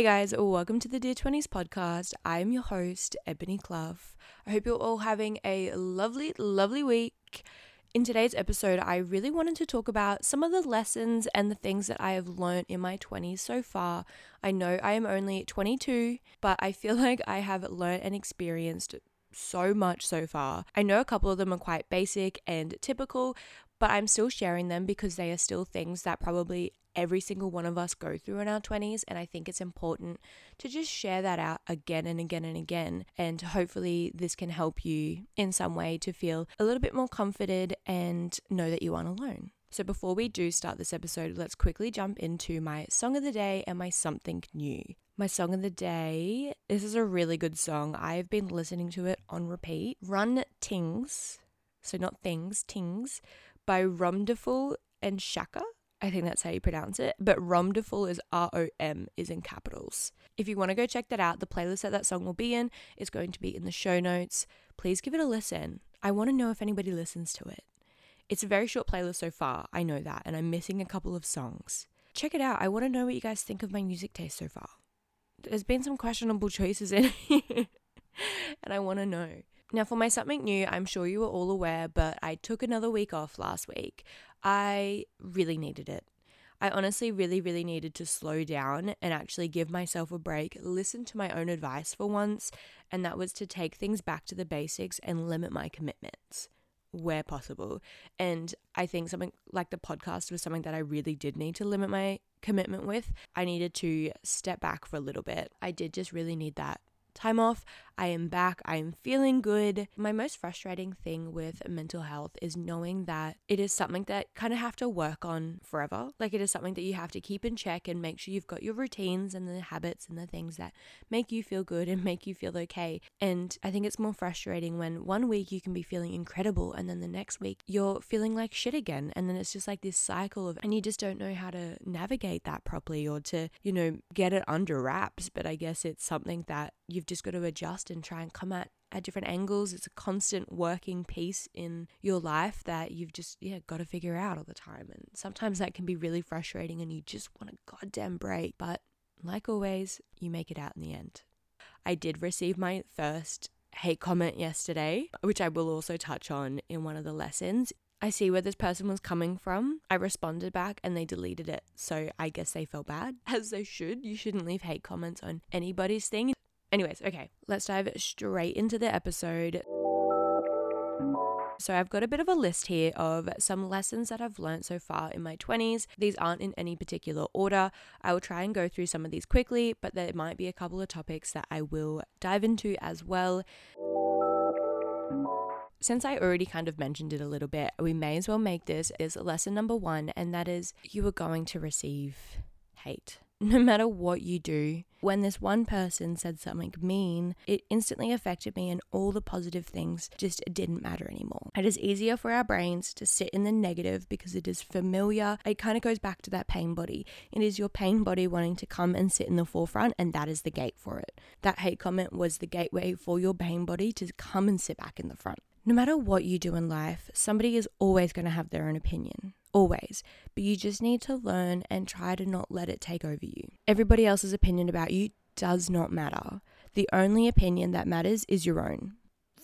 Hey guys, welcome to the Dear 20s podcast. I am your host, Ebony Clough. I hope you're all having a lovely, lovely week. In today's episode, I really wanted to talk about some of the lessons and the things that I have learned in my 20s so far. I know I am only 22, but I feel like I have learned and experienced so much so far. I know a couple of them are quite basic and typical, but I'm still sharing them because they are still things that probably every single one of us go through in our 20s. And I think it's important to just share that out again and again and again. And hopefully, this can help you in some way to feel a little bit more comforted and know that you aren't alone. So, before we do start this episode, let's quickly jump into my song of the day and my something new. My song of the day, this is a really good song. I've been listening to it on repeat. Run Tings, so not things, Tings, by Romdeful and Shaka. I think that's how you pronounce it. But Romdeful is R O M is in capitals. If you want to go check that out, the playlist that that song will be in is going to be in the show notes. Please give it a listen. I want to know if anybody listens to it. It's a very short playlist so far, I know that, and I'm missing a couple of songs. Check it out. I want to know what you guys think of my music taste so far. There's been some questionable choices in and I want to know. Now, for my something new, I'm sure you were all aware, but I took another week off last week. I really needed it. I honestly really, really needed to slow down and actually give myself a break, listen to my own advice for once, and that was to take things back to the basics and limit my commitments where possible. And I think something like the podcast was something that I really did need to limit my commitment with. I needed to step back for a little bit. I did just really need that time off. I am back. I am feeling good. My most frustrating thing with mental health is knowing that it is something that kind of have to work on forever. Like it is something that you have to keep in check and make sure you've got your routines and the habits and the things that make you feel good and make you feel okay. And I think it's more frustrating when one week you can be feeling incredible and then the next week you're feeling like shit again. And then it's just like this cycle of, and you just don't know how to navigate that properly or to, you know, get it under wraps. But I guess it's something that you've just got to adjust and try and come at at different angles. It's a constant working piece in your life that you've just yeah got to figure out all the time. And sometimes that can be really frustrating and you just want a goddamn break. But like always, you make it out in the end. I did receive my first hate comment yesterday, which I will also touch on in one of the lessons. I see where this person was coming from. I responded back and they deleted it. So I guess they felt bad, as they should. You shouldn't leave hate comments on anybody's thing. Anyways, okay, let's dive straight into the episode. So, I've got a bit of a list here of some lessons that I've learned so far in my 20s. These aren't in any particular order. I will try and go through some of these quickly, but there might be a couple of topics that I will dive into as well. Since I already kind of mentioned it a little bit, we may as well make this as lesson number one, and that is you are going to receive hate no matter what you do. When this one person said something mean, it instantly affected me, and all the positive things just didn't matter anymore. It is easier for our brains to sit in the negative because it is familiar. It kind of goes back to that pain body. It is your pain body wanting to come and sit in the forefront, and that is the gate for it. That hate comment was the gateway for your pain body to come and sit back in the front. No matter what you do in life, somebody is always going to have their own opinion always, but you just need to learn and try to not let it take over you. Everybody else's opinion about you does not matter. The only opinion that matters is your own.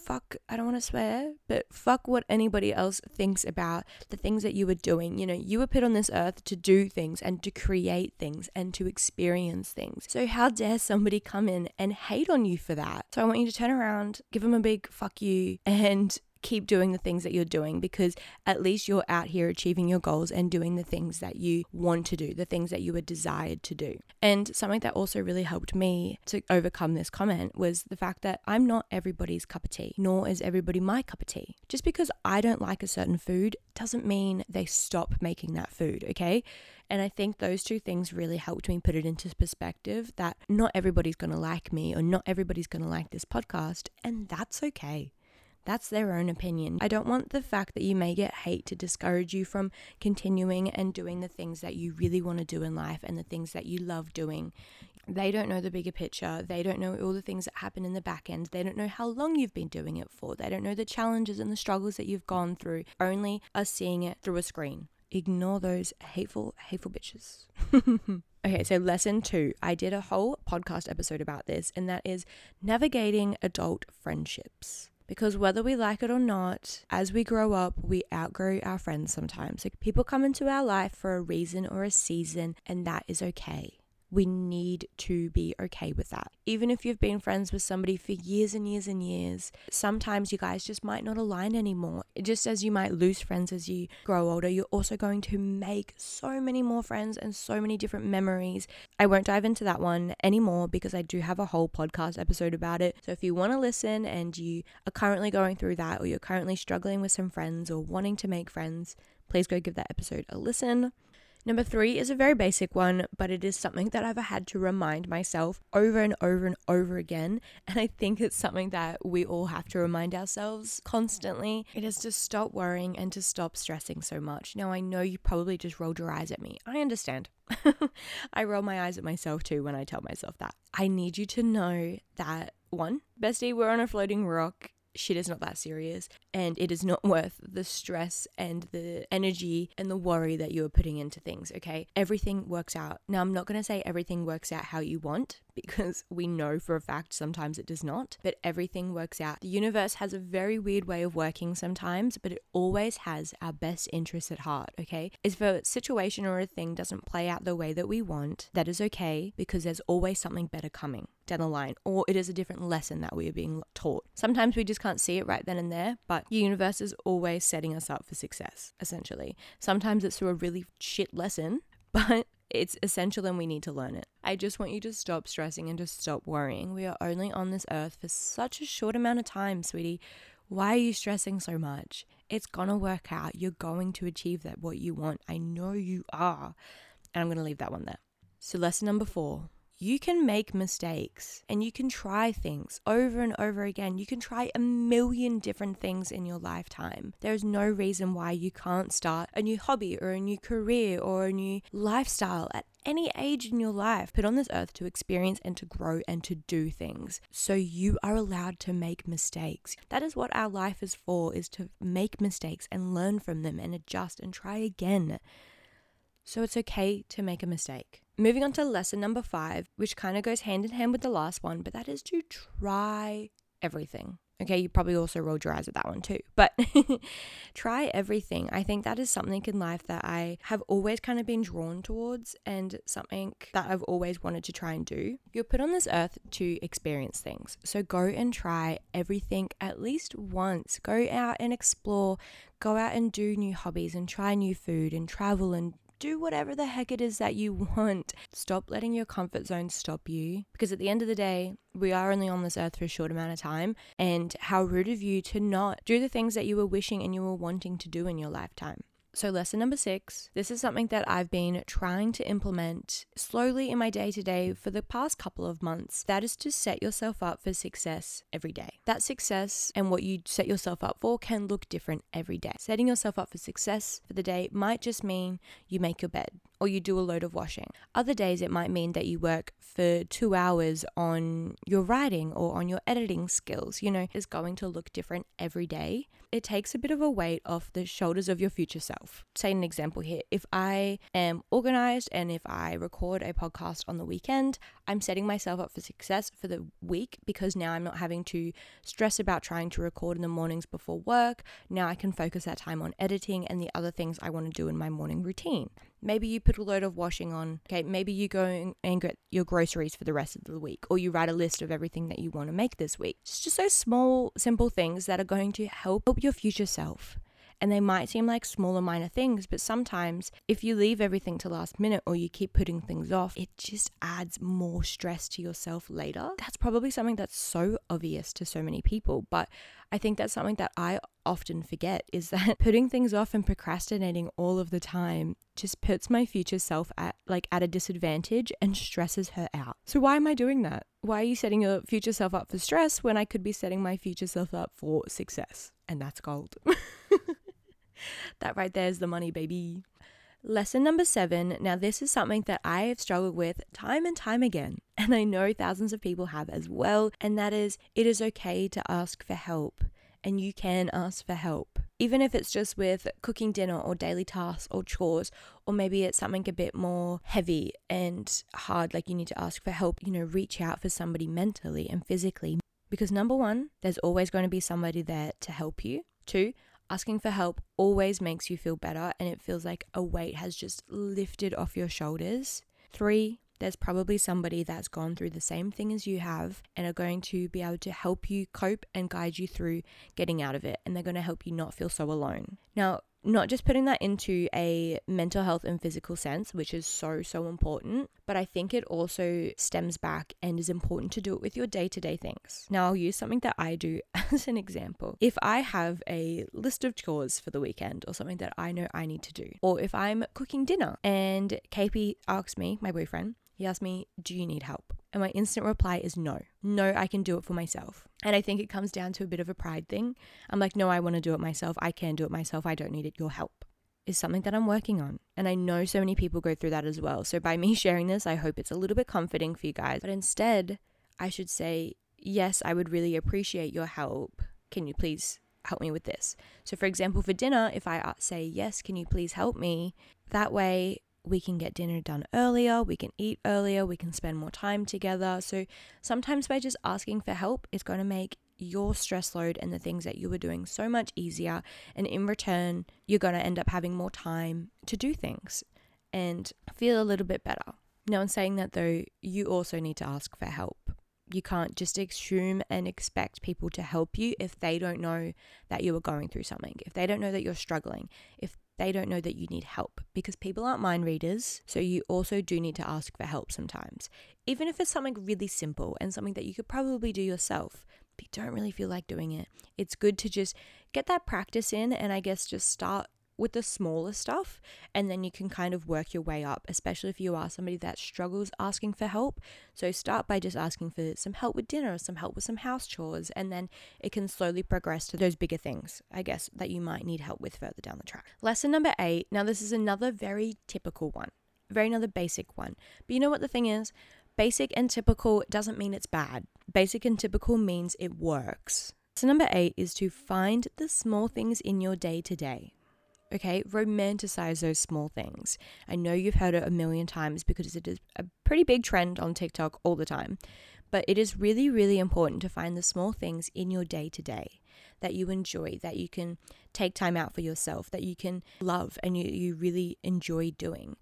Fuck, I don't want to swear, but fuck what anybody else thinks about the things that you were doing. You know, you were put on this earth to do things and to create things and to experience things. So, how dare somebody come in and hate on you for that? So, I want you to turn around, give them a big fuck you, and keep doing the things that you're doing because at least you're out here achieving your goals and doing the things that you want to do, the things that you were desired to do. And something that also really helped me to overcome this comment was the fact that I'm not everybody's cup of tea, nor is everybody my cup of tea. Just because I don't like a certain food doesn't mean they stop making that food, okay? And I think those two things really helped me put it into perspective that not everybody's going to like me or not everybody's going to like this podcast, and that's okay. That's their own opinion. I don't want the fact that you may get hate to discourage you from continuing and doing the things that you really want to do in life and the things that you love doing. They don't know the bigger picture. They don't know all the things that happen in the back end. They don't know how long you've been doing it for. They don't know the challenges and the struggles that you've gone through. Only us seeing it through a screen ignore those hateful, hateful bitches. okay, so lesson two. I did a whole podcast episode about this, and that is navigating adult friendships. Because whether we like it or not, as we grow up, we outgrow our friends sometimes. Like people come into our life for a reason or a season, and that is okay we need to be okay with that. Even if you've been friends with somebody for years and years and years, sometimes you guys just might not align anymore. Just as you might lose friends as you grow older, you're also going to make so many more friends and so many different memories. I won't dive into that one anymore because I do have a whole podcast episode about it. So if you want to listen and you are currently going through that, or you're currently struggling with some friends or wanting to make friends, please go give that episode a listen. Number three is a very basic one, but it is something that I've had to remind myself over and over and over again. And I think it's something that we all have to remind ourselves constantly. It is to stop worrying and to stop stressing so much. Now, I know you probably just rolled your eyes at me. I understand. I roll my eyes at myself too when I tell myself that. I need you to know that one, bestie, we're on a floating rock shit is not that serious and it is not worth the stress and the energy and the worry that you are putting into things, okay? Everything works out. Now, I'm not going to say everything works out how you want because we know for a fact sometimes it does not, but everything works out. The universe has a very weird way of working sometimes, but it always has our best interests at heart, okay? If a situation or a thing doesn't play out the way that we want, that is okay because there's always something better coming down the line, or it is a different lesson that we are being taught. Sometimes we just can't see it right then and there, but the universe is always setting us up for success, essentially. Sometimes it's through a really shit lesson, but it's essential and we need to learn it. I just want you to stop stressing and to stop worrying. We are only on this earth for such a short amount of time, sweetie. Why are you stressing so much? It's gonna work out. You're going to achieve that what you want. I know you are. And I'm gonna leave that one there. So lesson number 4 you can make mistakes and you can try things over and over again. You can try a million different things in your lifetime. There's no reason why you can't start a new hobby or a new career or a new lifestyle at any age in your life put on this earth to experience and to grow and to do things. So you are allowed to make mistakes. That is what our life is for is to make mistakes and learn from them and adjust and try again. So it's okay to make a mistake. Moving on to lesson number five, which kind of goes hand in hand with the last one, but that is to try everything. Okay, you probably also rolled your eyes at that one too, but try everything. I think that is something in life that I have always kind of been drawn towards and something that I've always wanted to try and do. You're put on this earth to experience things. So go and try everything at least once. Go out and explore, go out and do new hobbies and try new food and travel and do whatever the heck it is that you want. Stop letting your comfort zone stop you because at the end of the day, we are only on this earth for a short amount of time. And how rude of you to not do the things that you were wishing and you were wanting to do in your lifetime. So, lesson number six this is something that I've been trying to implement slowly in my day to day for the past couple of months. That is to set yourself up for success every day. That success and what you set yourself up for can look different every day. Setting yourself up for success for the day might just mean you make your bed or you do a load of washing. Other days, it might mean that you work for two hours on your writing or on your editing skills. You know, it's going to look different every day. It takes a bit of a weight off the shoulders of your future self. Say an example here. If I am organized and if I record a podcast on the weekend, I'm setting myself up for success for the week because now I'm not having to stress about trying to record in the mornings before work. Now I can focus that time on editing and the other things I want to do in my morning routine. Maybe you put a load of washing on. Okay, maybe you go and get your groceries for the rest of the week, or you write a list of everything that you want to make this week. It's just those small, simple things that are going to help your future self. And they might seem like smaller, minor things, but sometimes if you leave everything to last minute or you keep putting things off, it just adds more stress to yourself later. That's probably something that's so obvious to so many people, but I think that's something that I often forget is that putting things off and procrastinating all of the time just puts my future self at like at a disadvantage and stresses her out. So why am I doing that? Why are you setting your future self up for stress when I could be setting my future self up for success? And that's gold. that right there is the money, baby. Lesson number seven. Now, this is something that I have struggled with time and time again, and I know thousands of people have as well, and that is it is okay to ask for help, and you can ask for help. even if it's just with cooking dinner or daily tasks or chores, or maybe it's something a bit more heavy and hard, like you need to ask for help, you know, reach out for somebody mentally and physically. Because number one, there's always going to be somebody there to help you. Two, asking for help always makes you feel better and it feels like a weight has just lifted off your shoulders. Three, there's probably somebody that's gone through the same thing as you have and are going to be able to help you cope and guide you through getting out of it. And they're going to help you not feel so alone. Now, not just putting that into a mental health and physical sense, which is so, so important, but I think it also stems back and is important to do it with your day to day things. Now, I'll use something that I do as an example. If I have a list of chores for the weekend or something that I know I need to do, or if I'm cooking dinner and KP asks me, my boyfriend, he asked me, Do you need help? And my instant reply is no. No, I can do it for myself. And I think it comes down to a bit of a pride thing. I'm like, no, I want to do it myself. I can do it myself. I don't need it, your help. Is something that I'm working on. And I know so many people go through that as well. So by me sharing this, I hope it's a little bit comforting for you guys. But instead, I should say, yes, I would really appreciate your help. Can you please help me with this? So, for example, for dinner, if I uh, say, yes, can you please help me? That way, we can get dinner done earlier, we can eat earlier, we can spend more time together. So sometimes by just asking for help, it's going to make your stress load and the things that you were doing so much easier. And in return, you're going to end up having more time to do things and feel a little bit better. Now, in saying that though, you also need to ask for help. You can't just assume and expect people to help you if they don't know that you are going through something, if they don't know that you're struggling, if they don't know that you need help because people aren't mind readers. So you also do need to ask for help sometimes, even if it's something really simple and something that you could probably do yourself, but you don't really feel like doing it. It's good to just get that practice in and I guess just start with the smaller stuff and then you can kind of work your way up, especially if you are somebody that struggles asking for help. So start by just asking for some help with dinner some help with some house chores and then it can slowly progress to those bigger things, I guess, that you might need help with further down the track. Lesson number 8. Now this is another very typical one. Very another basic one. But you know what the thing is? Basic and typical doesn't mean it's bad. Basic and typical means it works. So, number eight is to find the small things in your day to day. Okay, romanticize those small things. I know you've heard it a million times because it is a pretty big trend on TikTok all the time. But it is really, really important to find the small things in your day to day that you enjoy, that you can take time out for yourself, that you can love and you, you really enjoy doing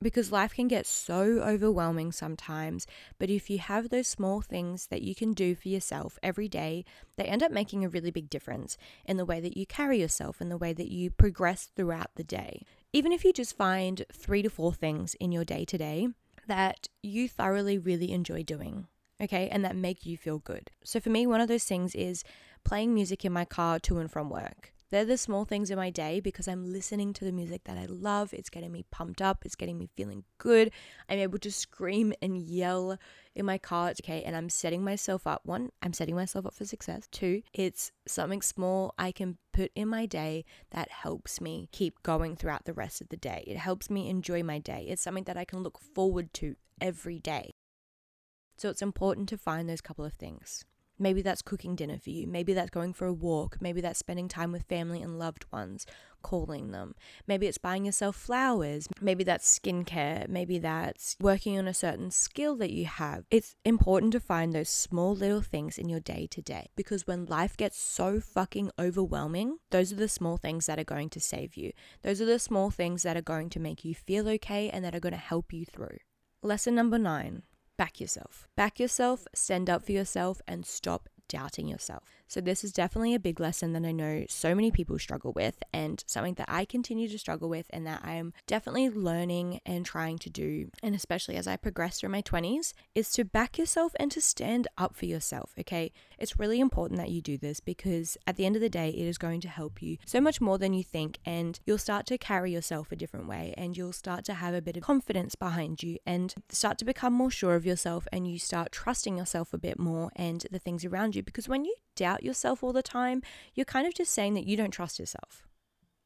because life can get so overwhelming sometimes. But if you have those small things that you can do for yourself every day, they end up making a really big difference in the way that you carry yourself, in the way that you progress throughout the day. Even if you just find three to four things in your day to day that you thoroughly really enjoy doing, okay, and that make you feel good. So for me, one of those things is playing music in my car to and from work. They're the small things in my day because I'm listening to the music that I love. It's getting me pumped up, it's getting me feeling good. I'm able to scream and yell in my car. Okay, and I'm setting myself up. One, I'm setting myself up for success. Two, it's something small I can put in my day that helps me keep going throughout the rest of the day. It helps me enjoy my day. It's something that I can look forward to every day. So it's important to find those couple of things. Maybe that's cooking dinner for you. Maybe that's going for a walk. Maybe that's spending time with family and loved ones, calling them. Maybe it's buying yourself flowers. Maybe that's skincare. Maybe that's working on a certain skill that you have. It's important to find those small little things in your day to day because when life gets so fucking overwhelming, those are the small things that are going to save you. Those are the small things that are going to make you feel okay and that are going to help you through. Lesson number nine back yourself. Back yourself, stand up for yourself, and stop doubting yourself. So, this is definitely a big lesson that I know so many people struggle with, and something that I continue to struggle with, and that I am definitely learning and trying to do. And especially as I progress through my 20s, is to back yourself and to stand up for yourself. Okay. It's really important that you do this because at the end of the day, it is going to help you so much more than you think, and you'll start to carry yourself a different way, and you'll start to have a bit of confidence behind you, and start to become more sure of yourself, and you start trusting yourself a bit more and the things around you. Because when you doubt yourself all the time, you're kind of just saying that you don't trust yourself.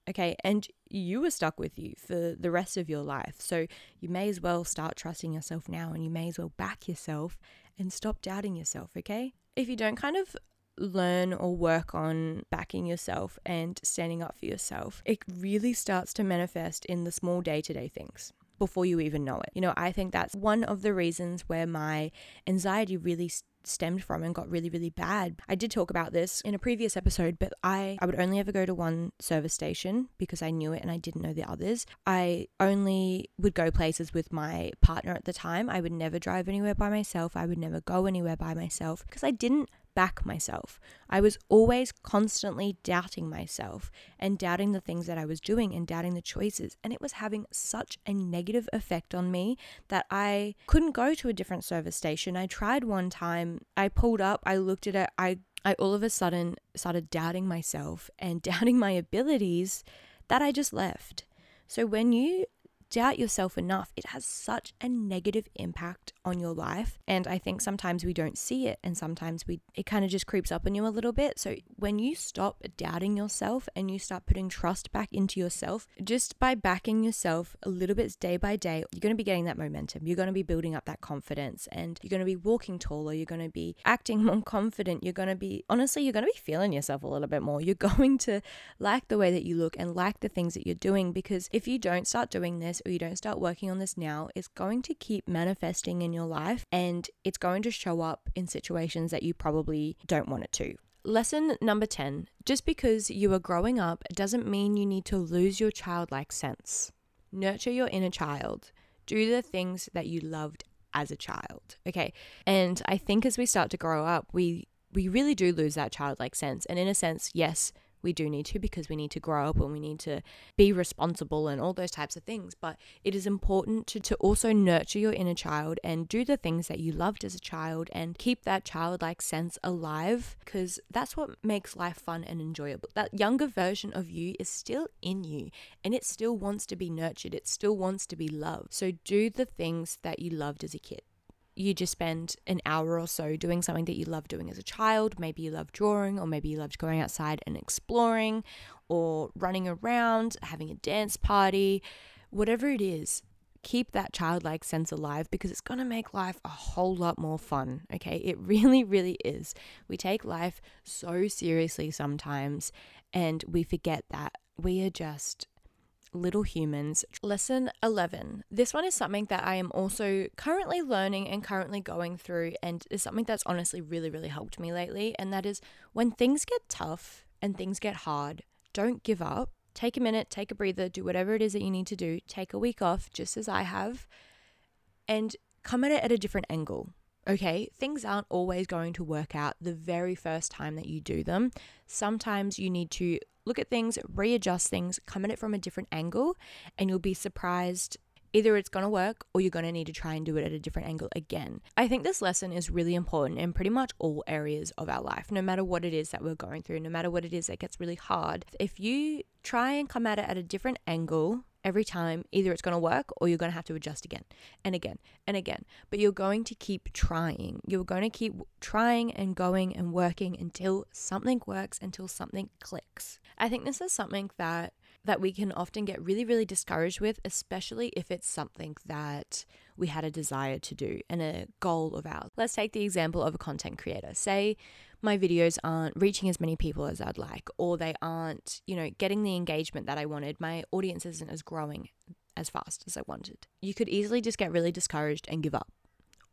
Okay, and you were stuck with you for the rest of your life. So you may as well start trusting yourself now and you may as well back yourself and stop doubting yourself, okay? If you don't kind of learn or work on backing yourself and standing up for yourself, it really starts to manifest in the small day to day things before you even know it. You know, I think that's one of the reasons where my anxiety really stemmed from and got really really bad. I did talk about this in a previous episode, but I I would only ever go to one service station because I knew it and I didn't know the others. I only would go places with my partner at the time. I would never drive anywhere by myself. I would never go anywhere by myself because I didn't back myself. I was always constantly doubting myself and doubting the things that I was doing and doubting the choices. And it was having such a negative effect on me that I couldn't go to a different service station. I tried one time, I pulled up, I looked at it, I I all of a sudden started doubting myself and doubting my abilities that I just left. So when you doubt yourself enough, it has such a negative impact on your life. And I think sometimes we don't see it and sometimes we it kind of just creeps up on you a little bit. So when you stop doubting yourself and you start putting trust back into yourself, just by backing yourself a little bit day by day, you're going to be getting that momentum. You're going to be building up that confidence and you're going to be walking taller, you're going to be acting more confident, you're going to be honestly, you're going to be feeling yourself a little bit more. You're going to like the way that you look and like the things that you're doing because if you don't start doing this or you don't start working on this now, it's going to keep manifesting in your life and it's going to show up in situations that you probably don't want it to. Lesson number 10 just because you are growing up doesn't mean you need to lose your childlike sense. Nurture your inner child. Do the things that you loved as a child. Okay. And I think as we start to grow up, we we really do lose that childlike sense. And in a sense, yes, we do need to because we need to grow up and we need to be responsible and all those types of things. But it is important to, to also nurture your inner child and do the things that you loved as a child and keep that childlike sense alive because that's what makes life fun and enjoyable. That younger version of you is still in you and it still wants to be nurtured, it still wants to be loved. So do the things that you loved as a kid you just spend an hour or so doing something that you love doing as a child. Maybe you love drawing, or maybe you loved going outside and exploring, or running around, having a dance party, whatever it is. Keep that childlike sense alive because it's going to make life a whole lot more fun. Okay. It really, really is. We take life so seriously sometimes and we forget that we are just little humans. Lesson 11. This one is something that I am also currently learning and currently going through, and is something that's honestly really, really helped me lately. And that is when things get tough and things get hard, don't give up. Take a minute, take a breather, do whatever it is that you need to do. Take a week off, just as I have, and come at it at a different angle. Okay, things aren't always going to work out the very first time that you do them. Sometimes you need to look at things, readjust things, come at it from a different angle, and you'll be surprised. Either it's going to work or you're going to need to try and do it at a different angle again. I think this lesson is really important in pretty much all areas of our life, no matter what it is that we're going through, no matter what it is that gets really hard. If you try and come at it at a different angle, every time either it's going to work or you're going to have to adjust again and again and again. But you're going to keep trying. You're going to keep trying and going and working until something works, until something clicks. I think this is something that that we can often get really really discouraged with, especially if it's something that we had a desire to do and a goal of ours. Let's take the example of a content creator. Say my videos aren't reaching as many people as I'd like, or they aren't, you know, getting the engagement that I wanted. My audience isn't as growing as fast as I wanted. You could easily just get really discouraged and give up.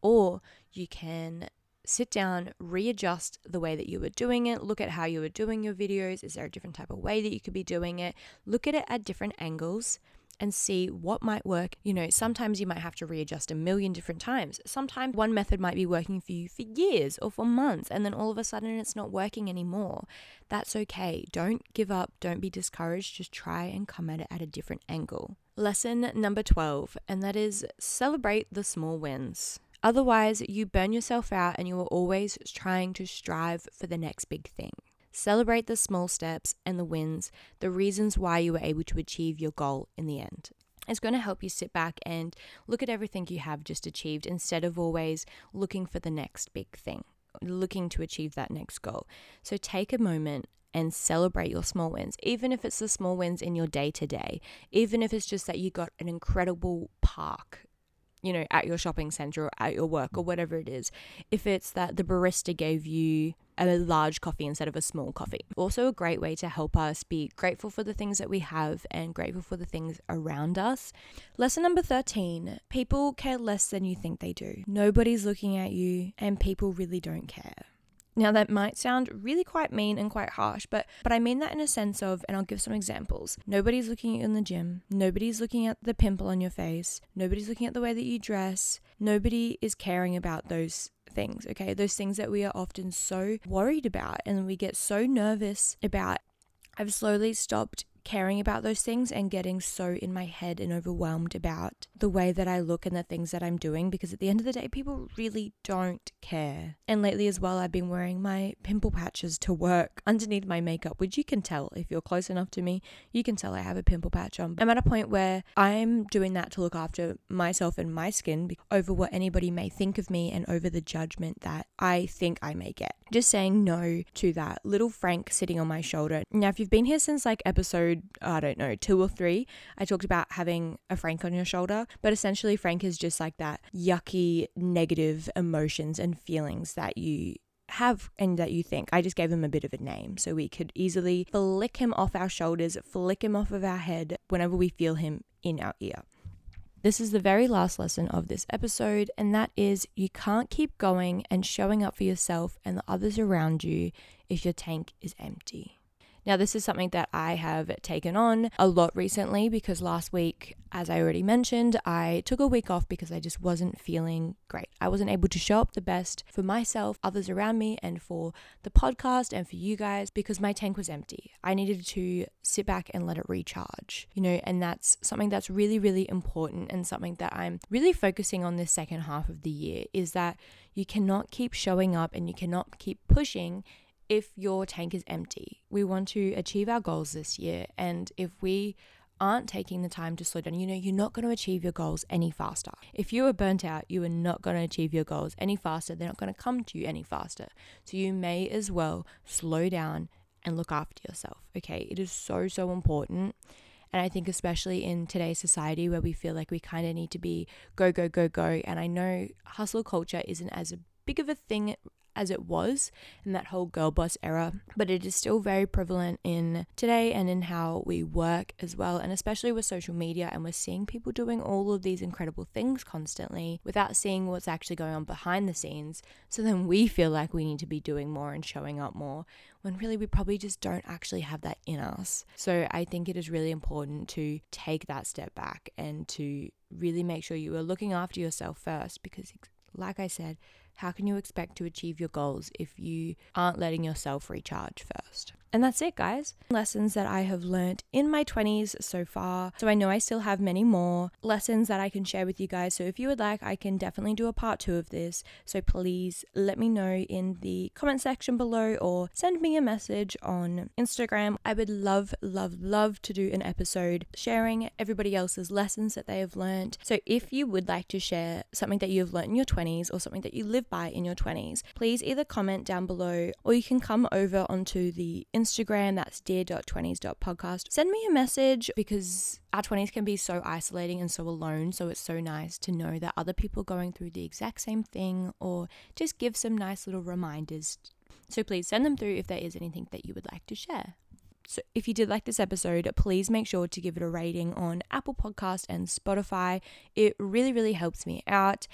Or you can sit down, readjust the way that you were doing it, look at how you were doing your videos. Is there a different type of way that you could be doing it? Look at it at different angles and see what might work. You know, sometimes you might have to readjust a million different times. Sometimes one method might be working for you for years or for months, and then all of a sudden it's not working anymore. That's okay. Don't give up. Don't be discouraged. Just try and come at it at a different angle. Lesson number 12, and that is celebrate the small wins. Otherwise, you burn yourself out and you are always trying to strive for the next big thing. Celebrate the small steps and the wins, the reasons why you were able to achieve your goal in the end. It's going to help you sit back and look at everything you have just achieved instead of always looking for the next big thing, looking to achieve that next goal. So take a moment and celebrate your small wins, even if it's the small wins in your day to day, even if it's just that you got an incredible park you know, at your shopping center or at your work or whatever it is. If it's that the barista gave you a large coffee instead of a small coffee. Also, a great way to help us be grateful for the things that we have and grateful for the things around us. Lesson number 13 people care less than you think they do. Nobody's looking at you, and people really don't care. Now that might sound really quite mean and quite harsh, but but I mean that in a sense of and I'll give some examples. Nobody's looking at you in the gym. Nobody's looking at the pimple on your face. Nobody's looking at the way that you dress. Nobody is caring about those things, okay? Those things that we are often so worried about and we get so nervous about. I've slowly stopped caring about those things and getting so in my head and overwhelmed about the way that I look and the things that I'm doing because at the end of the day, people really don't care. And lately as well, I've been wearing my pimple patches to work underneath my makeup, which you can tell if you're close enough to me, you can tell I have a pimple patch on. I'm at a point where I'm doing that to look after myself and my skin over what anybody may think of me and over the judgment that I think I may get. Just saying no to that little Frank sitting on my shoulder. Now, if you've been here since like episode episode, I don't know, two or three, I talked about having a Frank on your shoulder. But essentially, Frank is just like that yucky, negative emotions and feelings that you have and that you think. I just gave him a bit of a name so we could easily flick him off our shoulders, flick him off of our head whenever we feel him in our ear. This is the very last lesson of this episode, and that is you can't keep going and showing up for yourself and the others around you if your tank is empty. Now, this is something that I have taken on a lot recently because last week, as I already mentioned, I took a week off because I just wasn't feeling great. I wasn't able to show up the best for myself, others around me, and for the podcast and for you guys because my tank was empty. I needed to sit back and let it recharge, you know, and that's something that's really, really important and something that I'm really focusing on this second half of the year is that you cannot keep showing up and you cannot keep pushing if your tank is empty. We want to achieve our goals this year. And if we aren't taking the time to slow down, you know, you're not going to achieve your goals any faster. If you are burnt out, you are not going to achieve your goals any faster. They're not going to come to you any faster. So you may as well slow down and look after yourself. Okay. It is so, so important. And I think, especially in today's society where we feel like we kind of need to be go, go, go, go. And I know hustle culture isn't as big of a thing as it was in that whole girl boss era, but it is still very prevalent in today and in how we work as well, and especially with social media. And we're seeing people doing all of these incredible things constantly without seeing what's actually going on behind the scenes. So then we feel like we need to be doing more and showing up more when really we probably just don't actually have that in us. So I think it is really important to take that step back and to really make sure you are looking after yourself first because, like I said, how can you expect to achieve your goals if you aren't letting yourself recharge first? And that's it, guys. Lessons that I have learned in my 20s so far. So I know I still have many more lessons that I can share with you guys. So if you would like, I can definitely do a part two of this. So please let me know in the comment section below or send me a message on Instagram. I would love, love, love to do an episode sharing everybody else's lessons that they have learned. So if you would like to share something that you have learned in your 20s or something that you live by in your 20s, please either comment down below or you can come over onto the that's dear.20s.podcast. Send me a message because our 20s can be so isolating and so alone. So it's so nice to know that other people going through the exact same thing or just give some nice little reminders. So please send them through if there is anything that you would like to share. So if you did like this episode, please make sure to give it a rating on Apple Podcast and Spotify. It really, really helps me out.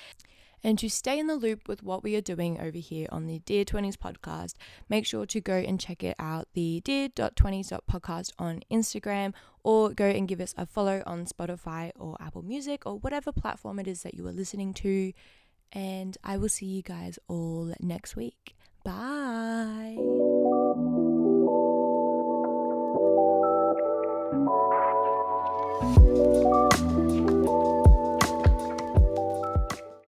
And to stay in the loop with what we are doing over here on the Dear 20s podcast, make sure to go and check it out the dear.20s.podcast on Instagram or go and give us a follow on Spotify or Apple Music or whatever platform it is that you are listening to. And I will see you guys all next week. Bye.